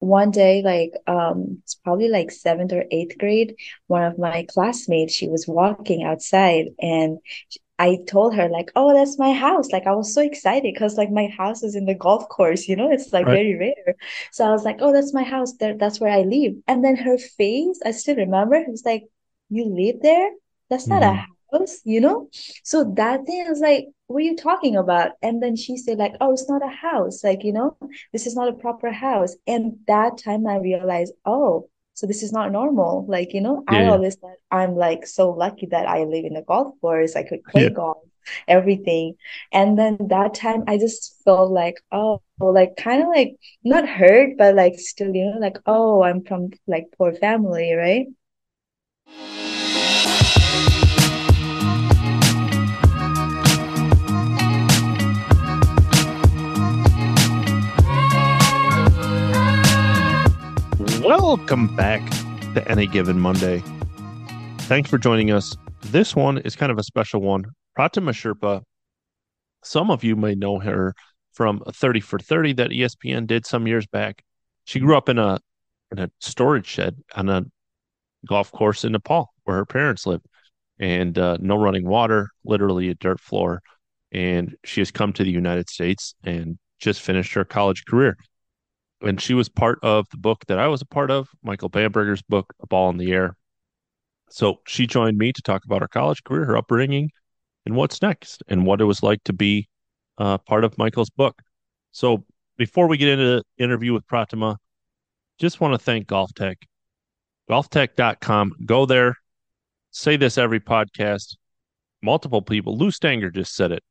one day, like um, it's probably like seventh or eighth grade, one of my classmates, she was walking outside and I told her like, "Oh, that's my house." Like I was so excited because like my house is in the golf course, you know, it's like Right. very rare. So I was like, "Oh, that's my house. There, that's where I live." And then her face, I still remember, it was like, "You live there? That's not a hmm house, you know?" So that thing I was like, "What are you talking about?" And then she said like, "Oh, it's not a house. Like, you know, this is not a proper house." And that time I realized, "Oh." So this is not normal. Like, you know, Yeah, I always thought I'm like so lucky that I live in a golf course. I could play yeah. golf, everything. And then that time I just felt like, oh, like kind of like not hurt, but like still, you know, like, oh, I'm from like poor family, right? Welcome back to Any Given Monday. Thanks for joining us. This one is kind of a special one. Pratima Sherpa, some of you may know her from 30 for 30 that ESPN did some years back. She grew up in a in a storage shed on a golf course in Nepal where her parents lived, and uh, no running water, literally a dirt floor. And she has come to the United States and just finished her college career. And she was part of the book that I was a part of, Michael Bamberger's book, A Ball in the Air. So she joined me to talk about her college career, her upbringing, and what's next, and what it was like to be uh, part of Michael's book. So before we get into the interview with Pratima, just want to thank Golf Tech, golftec.com. Go there, say this every podcast. Multiple people, Lou Stagner just said it.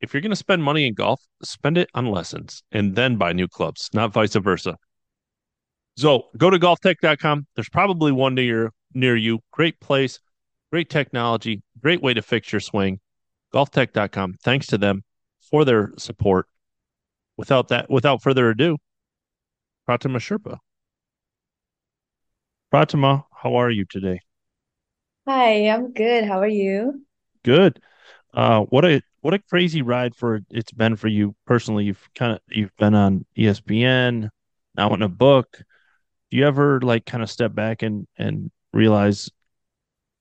If you're going to spend money in golf, spend it on lessons and then buy new clubs, not vice versa. So go to golftec.com. There's probably one near near you. Great place, great technology, great way to fix your swing. Golftec.com. Thanks to them for their support. Without that, without further ado, Pratima Sherpa. Pratima, how are you today? Hi, I'm good. How are you? Good. Uh, what a what a crazy ride for it's been for you personally. You've kind of you've been on ESPN, now in a book. Do you ever like kind of step back and and realize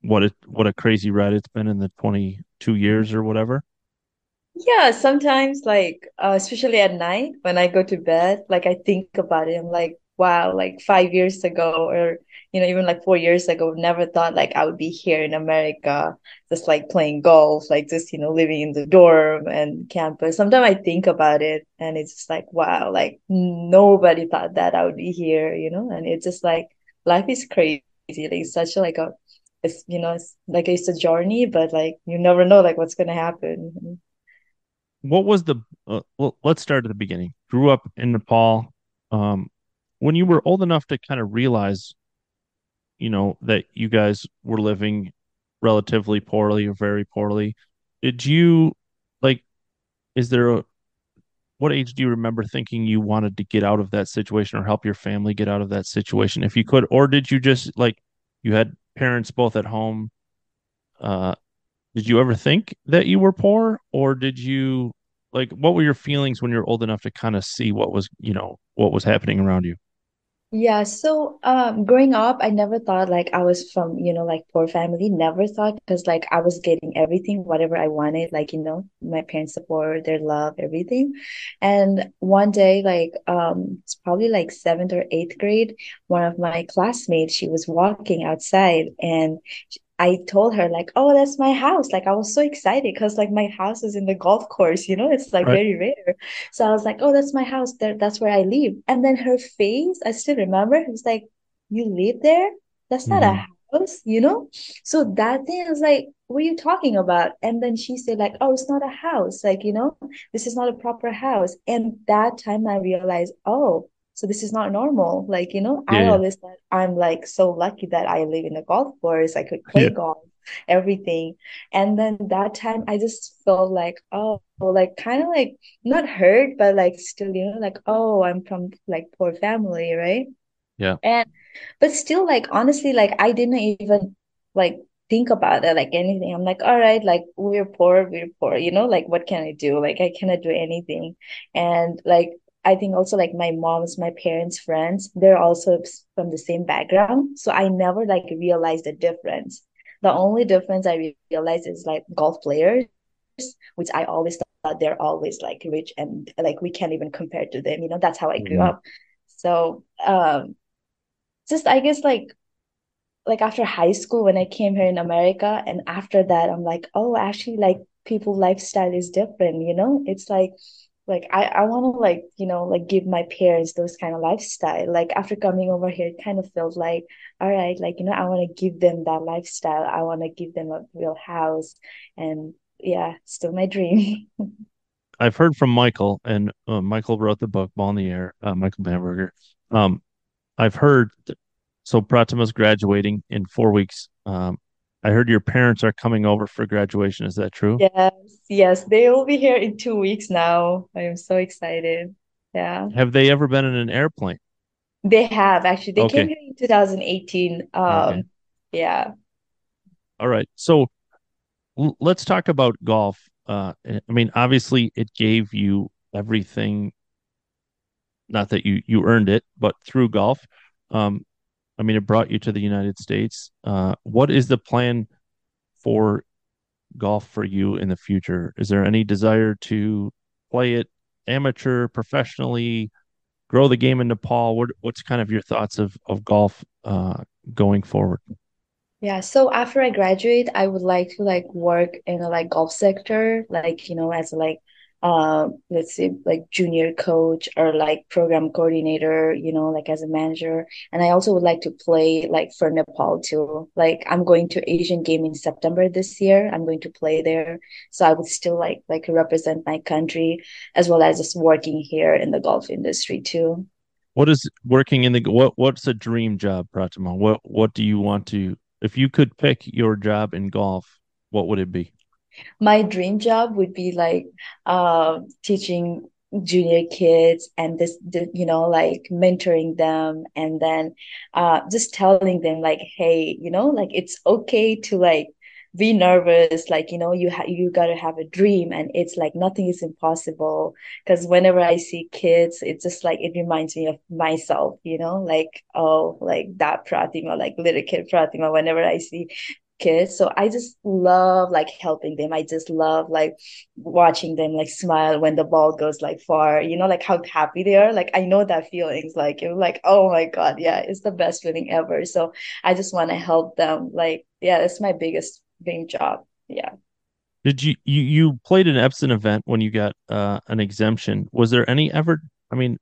what it what a crazy ride it's been in the 22 years or whatever. Yeah, sometimes like uh, especially at night when I go to bed, like I think about it. I'm like, wow, like five years ago or you know, even like four years ago, never thought like I would be here in America, just like playing golf, like just, you know, living in the dorm and campus. Sometimes I think about it and it's just like, wow, like nobody thought that I would be here, you know, and it's just like life is crazy. Like such a, like a it's you know, it's like it's a journey, but like you never know like what's gonna happen. What was the uh, well, let's start at the beginning. Grew up in Nepal. Um, when you were old enough to kind of realize, you know, that you guys were living relatively poorly or very poorly, did you like, is there a, what age do you remember thinking you wanted to get out of that situation or help your family get out of that situation if you could? Or did you just like, you had parents both at home? Uh, Did you ever think that you were poor, or did you like what were your feelings when you were old enough to kind of see what was, you know, what was happening around you? Yeah, so um growing up, I never thought like I was from, you know, like poor family. Never thought because like I was getting everything, whatever I wanted, like, you know, my parents' support, their love, everything. And one day, like um it's probably like seventh or eighth grade, one of my classmates, she was walking outside and I told her like, "Oh, that's my house." Like I was so excited because like my house is in the golf course, you know, it's like Right. very rare. So I was like, "Oh, that's my house. There, that's where I live." And then her face, I still remember, it was like, "You live there? That's not hmm a house, you know?" So that thing I was like, "What are you talking about?" And then she said like, "Oh, it's not a house. Like, you know, this is not a proper house." And that time I realized, "Oh." So this is not normal. Like, you know, Yeah, I always thought I'm like so lucky that I live in a golf course. I could play yeah, golf, everything. And then that time I just felt like, oh, like kind of like not hurt, but like still, you know, like, oh, I'm from like poor family, right? yeah, And but still, like honestly, like I didn't even like think about it, like anything. I'm like, all right, like we're poor, we're poor, you know, like what can I do? Like I cannot do anything. And like I think also like my mom's, my parents' friends, they're also from the same background. So I never like realized the difference. The only difference I realized is like golf players, which I always thought they're always like rich and like we can't even compare to them. You know, that's how I grew Mhm. up. So um just I guess like like after high school when I came here in America and after that I'm like, oh actually like people lifestyle is different, you know? It's like like I, I want to like you know like give my parents those kind of lifestyle like after coming over here it kind of felt like all right like you know I want to give them that lifestyle I want to give them a real house and yeah still my dream I've heard from Michael, and uh, Michael wrote the book Ball in the Air, uh, Michael Bamberger. Um, I've heard, th- so Pratima's graduating in four weeks. Um, I heard your parents are coming over for graduation. Is that true? yes yes they will be here in two weeks now I am so excited yeah Have they ever been in an airplane? they have actually they came here in 2018 Okay. um yeah All right. So l- let's talk about golf. Uh, I I mean, obviously, it gave you everything, not that you you earned it, but through golf. Um, I mean, it brought you to the United States. Uh, what is the plan for golf for you in the future? Is there any desire to play it amateur, professionally, grow the game in Nepal? What, what's kind of your thoughts of of golf uh, going forward? Yeah, so after I graduate, I would like to like work in a like golf sector, like you know, as like um let's say like junior coach or like program coordinator, you know, like as a manager. And I also would like to play like for Nepal too. Like I'm going to Asian Game in September this year. I'm going to play there. So I would still like like represent my country as well as just working here in the golf industry too. What is working in the what what's a dream job, Pratima? What what do you want to if you could pick your job in golf, what would it be? My dream job would be like uh, teaching junior kids and this, you know, like mentoring them and then uh, just telling them like, hey, you know, like it's okay to like be nervous. Like, you know, you ha you gotta have a dream and it's like nothing is impossible. Because whenever I see kids, it's just like it reminds me of myself, you know, like, oh, like that Pratima, like little kid Pratima, whenever I see kids. So I just love like helping them. I just love like watching them like smile when the ball goes like far, you know, like how happy they are. Like I know that feelings like you're like, oh my God, yeah, it's the best feeling ever. So I just want to help them. Like, yeah, that's my biggest dream job. Yeah. Did you you you played an Epson event when you got uh an exemption? Was there any ever I mean,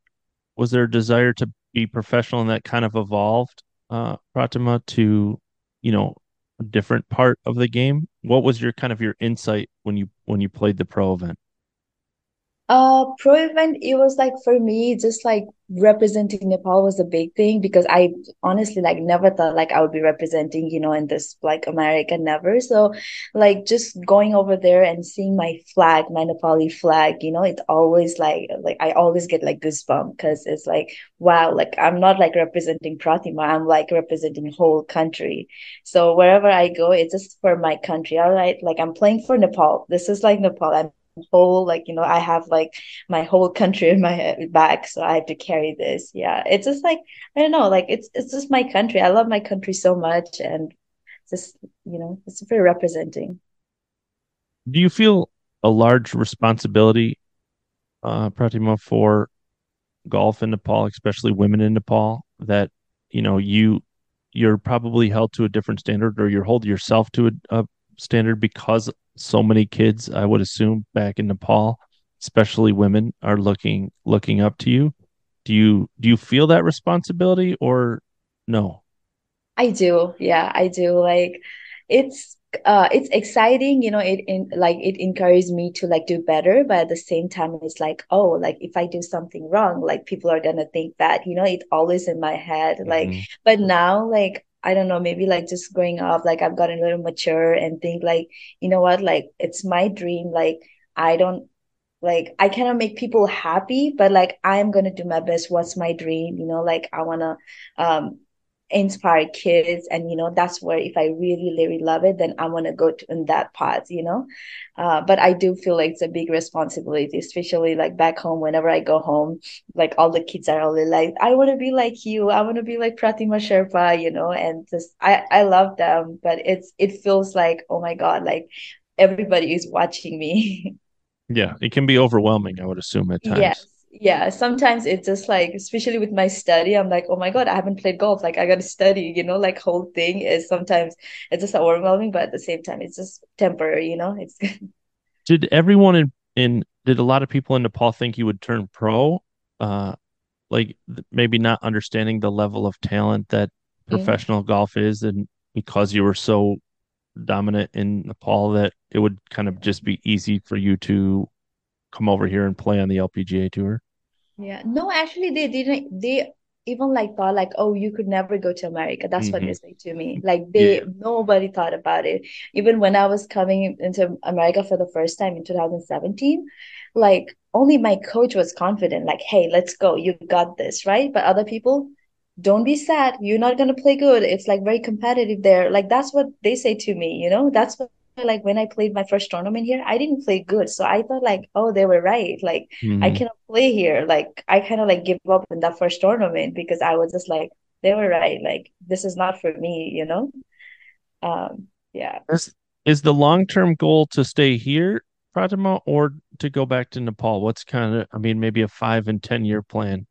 was there a desire to be professional and that kind of evolved uh Pratima to, you know, different part of the game? What was your kind of your insight when you when you played the pro event? Uh, pro event, it was like for me, just like representing Nepal was a big thing because I honestly like never thought like I would be representing, you know, in this like America, never. So like just going over there and seeing my flag, my Nepali flag, you know, it's always like like I always get like goosebumps because it's like wow, like I'm not like representing Pratima, I'm like representing whole country. So wherever I go, it's just for my country. All right, like I'm playing for Nepal. This is like Nepal. I'm whole like you know i have like my whole country in my back so i have to carry this. Yeah it's just like i don't know like it's it's just my country. I love my country so much and just you know it's very representing. Do you feel a large responsibility, uh, Pratima, for golf in Nepal, especially women in Nepal, that you know you you're probably held to a different standard, or you're holding yourself to a, a standard because so many kids, I would assume, back in Nepal, especially women, are looking looking up to you. Do you do you feel that responsibility, or no? I do. Yeah, I do. Like it's uh it's exciting, you know, it in like it encourages me to like do better, but at the same time it's like, oh, like if I do something wrong, like people are gonna think that, you know, it's always in my head. Like, hmm but now like I don't know, maybe like just growing up, like I've gotten a little mature and think like, you know what, like it's my dream. Like I don't like I cannot make people happy, but like I'm gonna do my best. What's my dream? You know, like I wanna um inspire kids and you know that's where if i really really love it then i want to go to in that path you know? Uh, but i do feel like it's a big responsibility especially like back home whenever i go home like all the kids are only like i want to be like you. I want to be like pratima sherpa you know? And just i i love them but it's it feels like oh my god like everybody is watching me. Yeah, it can be overwhelming, I would assume at yes. times. Yeah sometimes it's just like especially with my study i'm like oh my god i haven't played golf like i gotta study you know like whole thing is sometimes it's just overwhelming but at the same time it's just temporary you know it's good. Did everyone in in did a lot of people in Nepal think you would turn pro? Uh, like maybe not understanding the level of talent that professional golf is, and because you were so dominant in Nepal, that it would kind of just be easy for you to come over here and play on the LPGA tour. Yeah. No, actually they didn't they even like thought like, oh, you could never go to America. That's what mm-hmm. they say to me. Like they Yeah. nobody thought about it. Even when I was coming into America for the first time in 2017, like only my coach was confident, like, hey, let's go. You got this, right? But other people, don't be sad. You're not gonna play good. It's like very competitive there. Like that's what they say to me, you know? That's what like when I played my first tournament here, I didn't play good. So I thought like, oh, they were right. Like I hmm cannot play here. Like I kind of like give up in that first tournament because I was just like, they were right. Like this is not for me, you know? Um, yeah. Is is the long term goal to stay here, Pratima, or to go back to Nepal? What's kind of, I mean, maybe a five and ten year plan?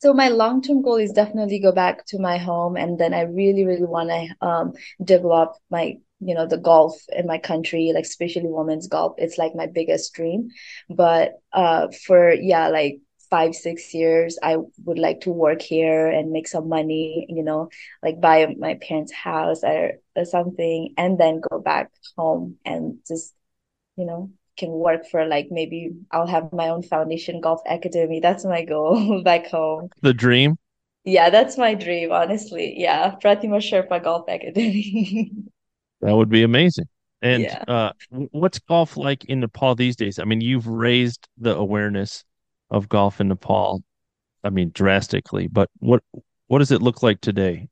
So my long-term goal is definitely go back to my home, and then I really, really want to um develop my, you know, the golf in my country, like especially women's golf. It's like my biggest dream. But uh, for yeah, like five, six years, I would like to work here and make some money, you know, like buy my parents' house or, or something, and then go back home and just you know, can work for like maybe I'll have my own foundation golf academy. That's my goal back home. The dream? Yeah, that's my dream, honestly. Yeah, Pratima Sherpa Golf Academy. That would be amazing. And Yeah. uh, what's golf like in Nepal these days? I mean, you've raised the awareness of golf in Nepal, I mean, drastically, but what what does it look like today,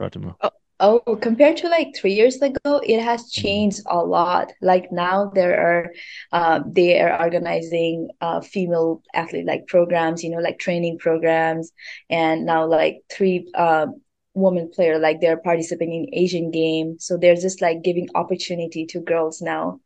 Pratima? Oh, oh, compared to like three years ago, it has Mhm. changed a lot. Like now there are, uh, they are organizing uh, female athlete like programs, you know, like training programs, and now like three uh, woman player like they're participating in Asian game. So they're just like giving opportunity to girls now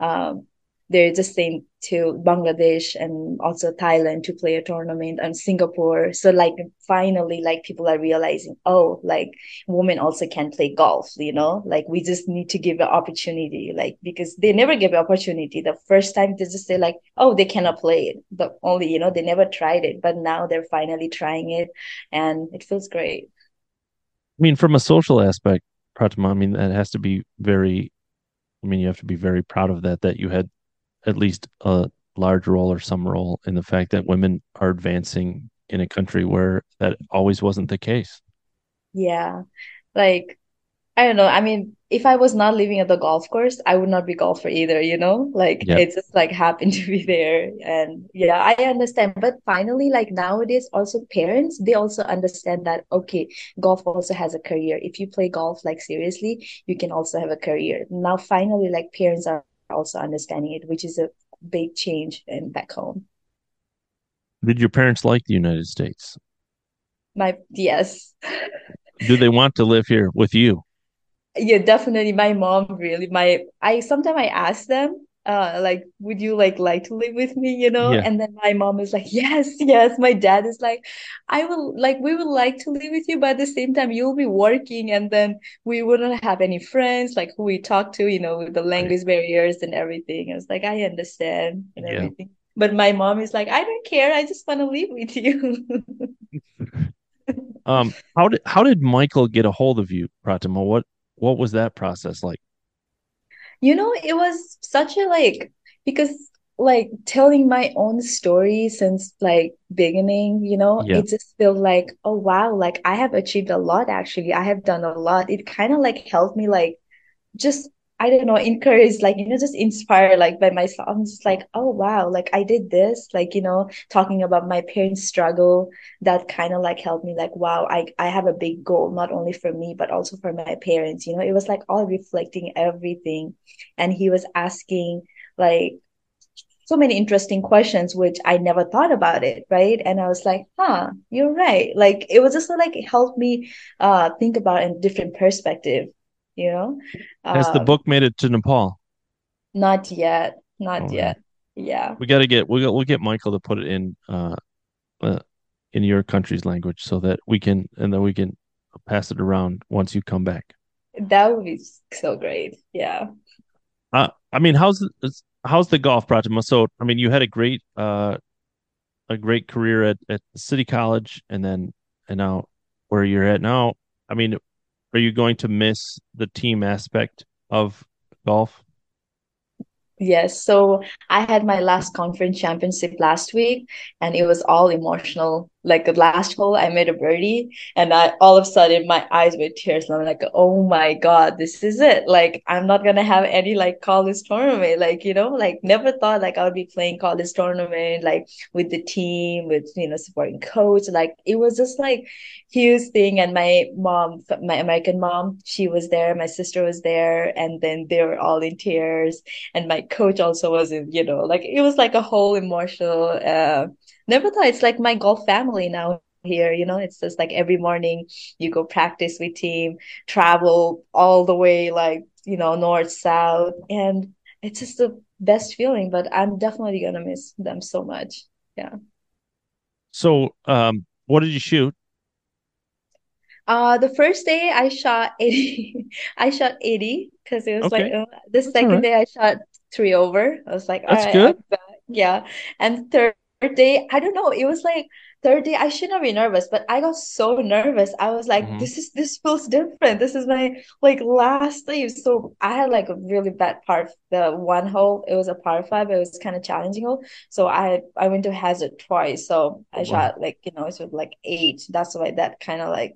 um, they're just saying to Bangladesh and also Thailand to play a tournament and Singapore. So like finally, like people are realizing, oh, like women also can play golf, you know, like we just need to give an opportunity, like because they never give an opportunity. The first time they just say like, oh, they cannot play it. The only, you know, they never tried it, but now they're finally trying it and it feels great. I mean, from a social aspect, Pratima, I mean, that has to be very, I mean, you have to be very proud of that, that you had at least a large role or some role in the fact that women are advancing in a country where that always wasn't the case. Yeah. Like I don't know. I mean, if I was not living at the golf course, I would not be golfer either, you know? Like Yeah. it's just like happened to be there. And yeah, I understand. But finally, like nowadays, also parents, they also understand that, okay, golf also has a career. If you play golf like seriously, you can also have a career. Now, finally, like parents are also understanding it, which is a big change in back home. Did your parents like the United States? My, yes. Do they want to live here with you? Yeah, definitely. My mom really my I sometimes I ask them, uh, like, would you like like to live with me, you know? Yeah. And then my mom is like, yes, yes. My dad is like, I will like we would like to live with you, but at the same time you'll be working and then we wouldn't have any friends, like who we talk to, you know, with the language barriers and everything. I was like, I understand and Yeah. everything. But my mom is like, I don't care, I just want to live with you. Um, how did how did Michael get a hold of you, Pratima? What what was that process like? You know, it was such a like because like telling my own story since like beginning, you know, Yeah. it just felt like, oh wow, like I have achieved a lot actually. I have done a lot. It kind of like helped me like just I don't know, encouraged, like, you know, just inspired, like, by myself. I'm just like, oh, wow, like, I did this, like, you know, talking about my parents' struggle, that kind of like helped me, like, wow, I, I have a big goal, not only for me, but also for my parents. You know, it was like all reflecting everything. And he was asking, like, so many interesting questions which I never thought about it, right? And I was like, huh, you're right. Like it was just like helped me uh think about a different perspective, you know? Has the Um, book made it to Nepal? not yet, not Okay. yet. Yeah. We got to get we'll, we'll get Michael to put it in uh, uh in your country's language so that we can and then we can pass it around once you come back. That would be so great. Yeah. Uh, I mean, how's how's the golf project? So, I mean, you had a great uh a great career at at City College, and then and now where you're at now. I mean, are you going to miss the team aspect of golf? Yes, so I had my last conference championship last week, and it was all emotional. Like the last hole, I made a birdie, and I all of a sudden my eyes were tears. And I'm like, oh my God, this is it. Like I'm not gonna have any like college tournament. Like, you know, like never thought like I would be playing college tournament, like with the team, with you know, supporting coach. Like it was just like huge thing. And my mom, my American mom, she was there, my sister was there, and then they were all in tears and my coach also was in, you know, like it was like a whole emotional uh never thought it's like my golf family now here, you know, it's just like every morning you go practice with team, travel all the way like, you know, north, south, and it's just the best feeling, but I'm definitely gonna miss them so much. Yeah. So, um, what did you shoot? Uh, the first day I shot 80, I shot 80 because it was like uh, the that's second right. day I shot three over. I was like, That's right, I'm good. Yeah. And third day, I don't know, it was like third day, I should not be nervous, but I got so nervous. I was like, hmm this is this feels different. This is my like last day. So I had like a really bad part. The one hole, it was a par five, it was kind of challenging hole. So I I went to hazard twice. So I boy. shot like, you know, it was like eight. That's why that kind of like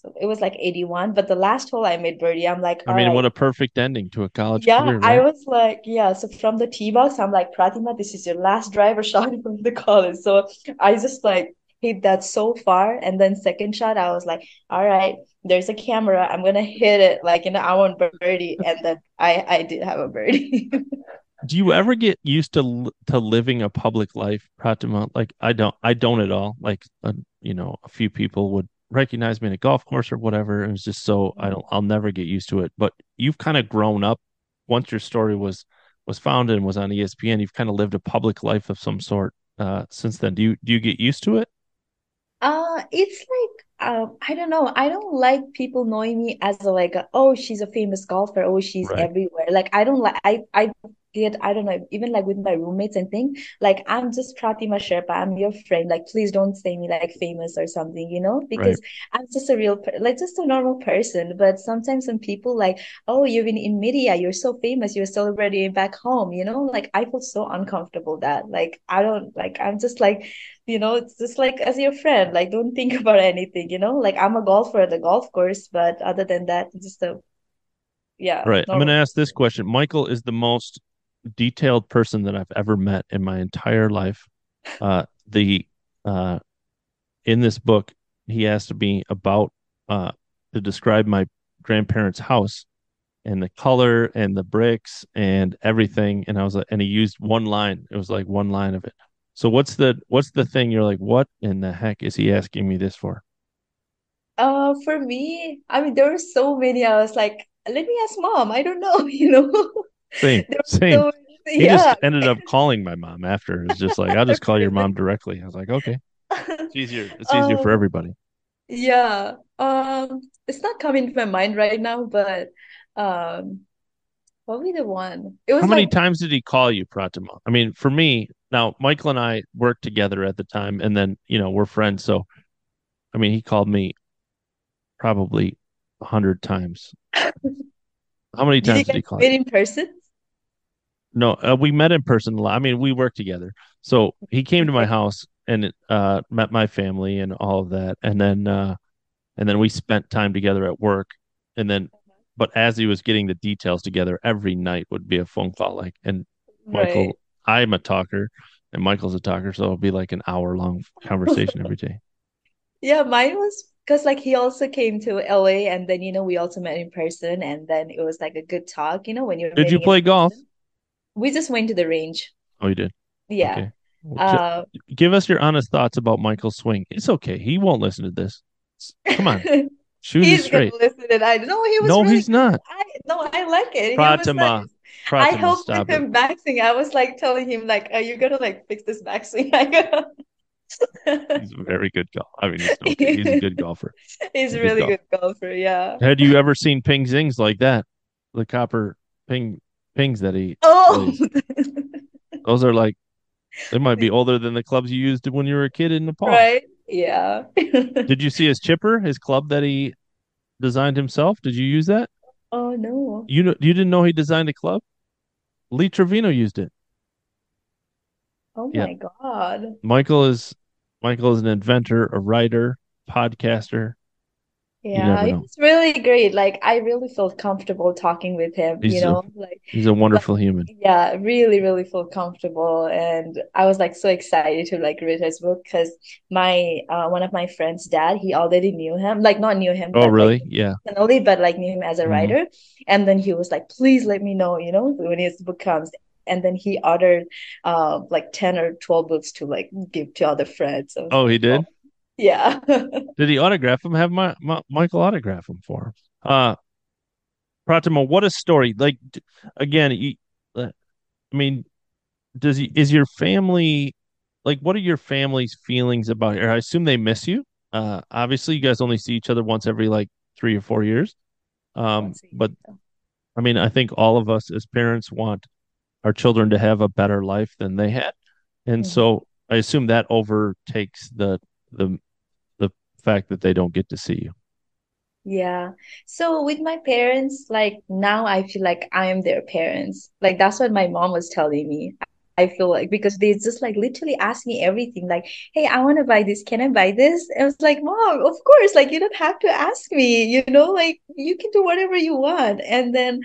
so it was like 81, but the last hole I made birdie, I'm like, I mean, right. what a perfect ending to a college Yeah, career, I right? was like, yeah. So from the tee box, I'm like, Pratima, this is your last driver shot from the college. So I just like hit that so far. And then second shot, I was like, all right, there's a camera. I'm gonna hit it like, you know, I want birdie. And then I I did have a birdie. Do you ever get used to to living a public life, Pratima? Like I don't, I don't at all. Like uh, you know, a few people would recognize me in a golf course or whatever. It was just so I don't, I'll never get used to it. But you've kind of grown up once your story was was founded and was on ESPN. You've kind of lived a public life of some sort uh, since then. Do you do you get used to it? Uh, it's like um, I don't know. I don't like people knowing me as a, like, a, oh, she's a famous golfer. Oh, she's Right, everywhere. Like I don't like. I I get. I don't know. Even like with my roommates and thing. Like I'm just Pratima Sherpa. I'm your friend. Like please don't say me like famous or something. You know, right, because I'm just a real per- like just a normal person. But sometimes when people like, oh, you've been in media. You're so famous. You're a celebrity back home. You know, like I feel so uncomfortable that like I don't like. I'm just like you know, it's just like as your friend, like don't think about anything, you know? Like I'm a golfer at the golf course, but other than that, just a yeah, right. I'm going to ask this question. Michael is the most detailed person that I've ever met in my entire life. Uh, the uh, in this book, he asked me about uh, to describe my grandparents' house and the color and the bricks and everything. And I was like, and he used one line. It was like one line of it. So what's the what's the thing you're like, what in the heck is he asking me this for? Uh, for me, I mean, there were so many. I was like, let me ask mom. I don't know, you know. Same, same. were so He just ended up calling my mom after. It's just like, I'll just call your mom directly. I was like, okay, it's easier. It's easier for Um, everybody. yeah. Um, it's not coming to my mind right now, but um, what probably the one. It was. How was many like times did he call you, Pratima? I mean, for me, now Michael and I worked together at the time, and then you know we're friends. So I mean, he called me probably a hundred times. How many Did you times did guys he call you? meet in person? No, uh, we met in person a lot. I mean, we worked together. So he came to my house and uh, met my family and all of that, and then uh, and then we spent time together at work, and then but as he was getting the details together, every night would be a phone call. Like, and Right. Michael, I'm a talker, and Michael's a talker, so it'll be like an hour long conversation every day. Yeah, mine was because like he also came to LA and then you know we also met in person and then it was like a good talk, you know, when you're Did you play golf? person. We just went to the range. Oh, you did. Yeah. Okay. Well, Uh give us your honest thoughts about Michael's swing. It's okay. He won't listen to this. Come on, shoot he's gonna listen and I know he was No, really he's good. not. I no, I like it. He was nice. Pratima, I Pratima, helped with stop it. him backswing. I was like telling him like, are you gonna like fix this backswing? I go. He's a very good golfer. I mean, he's okay. He's a good golfer. He's He's a a good really golfer. good golfer, yeah. Had you ever seen Ping Zings like that? The copper ping pings that he Oh. Those are like they might be older than the clubs you used when you were a kid in Nepal. right? Yeah. Did you see his chipper, his club that he designed himself? Did you use that? Oh no. You know, you didn't know he designed a club? Lee Trevino used it. Oh Yeah. my God. Michael is Michael is an inventor, a writer, podcaster. You Yeah, never he know. was really great. Like I really felt comfortable talking with him, you He's a know, like he's a like wonderful human. yeah, really, really feel comfortable. And I was like so excited to like read his book because my uh one of my friend's dad, he already knew him, like not knew him, Oh, but like really? Yeah. personally, but like knew him as a hmm writer. And then he was like, please let me know, you know, when his book comes. And then he ordered uh like 10 or 12 books to like give to other friends. Was Oh, he did? Yeah. Did he autograph him? Have my, my Michael autograph him for him. Uh Pratima, what a story. Like again, you, uh, I mean, does he is your family like what are your family's feelings about here? I assume they miss you. Uh obviously you guys only see each other once every like three or four years. Um, but. I mean, I think all of us as parents want our children to have a better life than they had. And Mhm. so I assume that overtakes the the fact that they don't get to see you. Yeah. So with my parents, like now I feel like I am their parents. Like that's what my mom was telling me. I feel like because they just like literally ask me everything, like, hey, I want to buy this. Can I buy this? And I was like, Mom, of course, like you don't have to ask me, you know, like you can do whatever you want. And then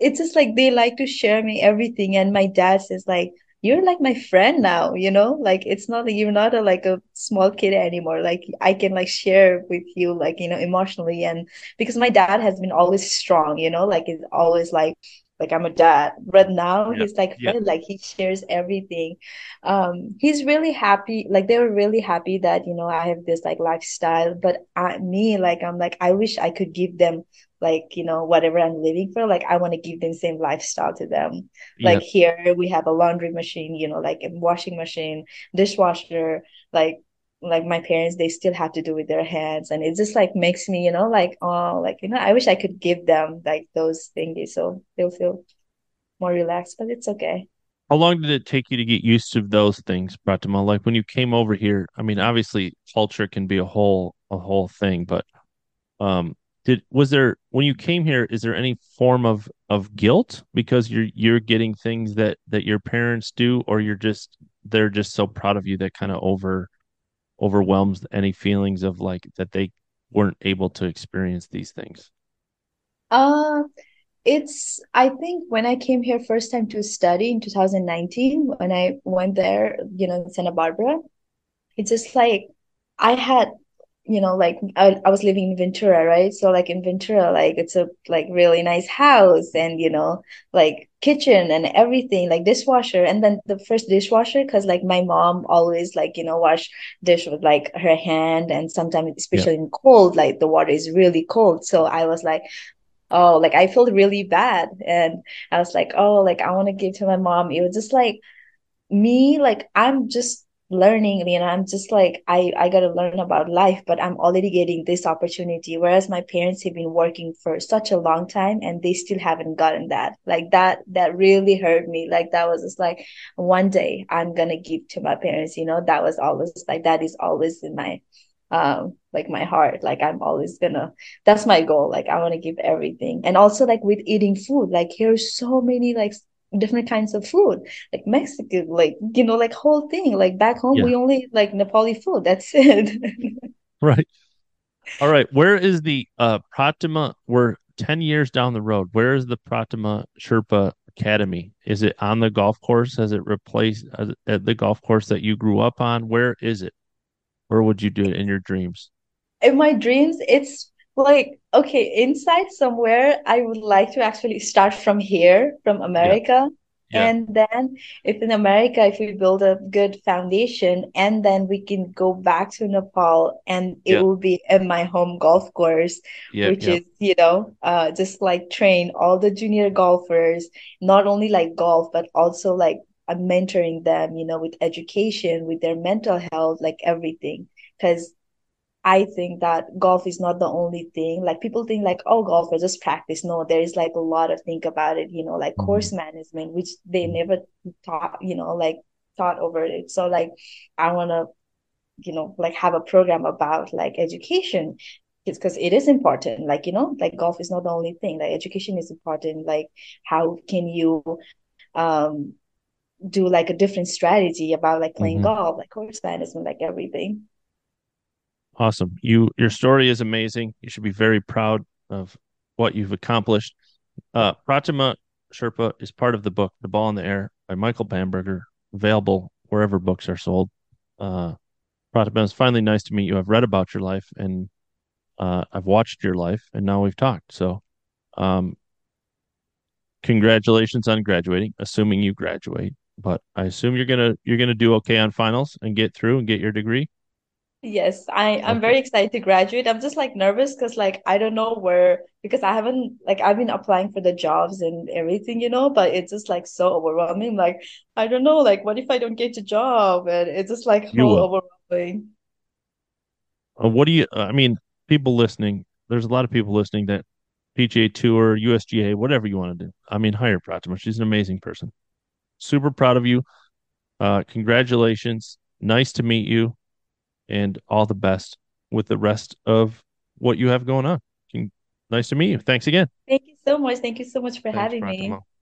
it's just like they like to share me everything. And my dad says, like, you're like my friend now, you know, like it's not like you're not a like a small kid anymore. Like I can like share with you, like, you know, emotionally and because my dad has been always strong, you know, like it's always like like I'm a dad. But now Yeah. he's like Yeah. like he shares everything. Um, he's really happy, like they were really happy that, you know, I have this like lifestyle. But I me, like I'm like, I wish I could give them like, you know, whatever I'm living for. Like I want to give them same lifestyle to them. Yeah. Like here we have a laundry machine, you know, like a washing machine, dishwasher, like like my parents they still have to do with their hands and it just like makes me you know like oh like you know I wish I could give them like those thingies so they'll feel more relaxed but it's okay How long did it take you to get used to those things, Pratima? Like when you came over here, I mean, obviously culture can be a whole a whole thing, but um did was there when you came here, is there any form of of guilt because you're you're getting things that that your parents do, or you're just they're just so proud of you that kind of over overwhelms any feelings of like that they weren't able to experience these things? uh it's I think when I came here first time to study in 2019 when I went there you know in Santa Barbara it's just like I had you know like I, I was living in Ventura right? So like in Ventura like it's a like really nice house and you know like kitchen and everything like dishwasher and then the first dishwasher because like my mom always like you know wash dish with like her hand and sometimes Yeah. especially in cold like the water is really cold. So I was like oh like I felt really bad and I was like oh like I want to give to my mom. It was just like me like i'm just learning. You know i'm just like i i got to learn about life but i'm already getting this opportunity. Whereas my parents have been working for such a long time and they still haven't gotten that. Like that that really hurt me. Like that was just like one day i'm gonna give to my parents you know? That was always like that is always in my um like my heart. Like i'm always gonna that's my goal. Like i want to give everything. And also like with eating food like here's so many like different kinds of food like Mexican, like you know, like whole thing. Like back home, Yeah. we only like Nepali food. That's it. Right. All right. Where is the uh Pratima? We're 10 years down the road, where is the Pratima Sherpa Academy? Is it on the golf course? Has it replaced uh, at the golf course that you grew up on? Where is it? Where would you do it in your dreams? in my dreams, it's like, okay, inside somewhere, I would like to actually start from here, from Yeah, America. yeah, And then, if in America, if we build a good foundation, and then we can go back to Nepal, and it yeah, will be in my home golf course, yeah, which yeah. is, you know, uh, just like train all the junior golfers, not only like golf, but also like I'm mentoring them, you know, with education, with their mental health, like everything. Because I think that golf is not the only thing. Like people think like, oh, golf is just practice. No, there is like a lot of think about it, you know, like Mhm. course management, which they never taught, you know, like taught over it. So like I wanna, you know, like have a program about like education. It's because it is important. Like, you know, like golf is not the only thing. Like education is important. Like how can you um do like a different strategy about like playing Mhm. golf, like course management, like everything. Awesome. You your story is amazing. You should be very proud of what you've accomplished. Uh, Pratima Sherpa is part of the book The Ball in the Air by Michael Bamberger, available wherever books are sold. Uh, Pratima, it's finally nice to meet you. I've read about your life and uh, I've watched your life, and now we've talked. So, um, congratulations on graduating, assuming you graduate. But I assume you're gonna you're gonna do okay on finals and get through and get your degree. Yes, I I'm Okay. very excited to graduate. I'm just like nervous because like I don't know where because I haven't like I've been applying for the jobs and everything, you know, but it's just like so overwhelming. Like I don't know, like what if I don't get a job? And it's just like You whole will. overwhelming. Uh, what do you, I mean, people listening, there's a lot of people listening that PGA Tour, USGA, whatever you want to do. I mean, hire Pratima. She's an amazing person. Super proud of you. Uh, congratulations. Nice to meet you and all the best with the rest of what you have going on. Nice to meet you. Thanks again. Thank you so much. Thank you so much for Thanks, having me. Pratima.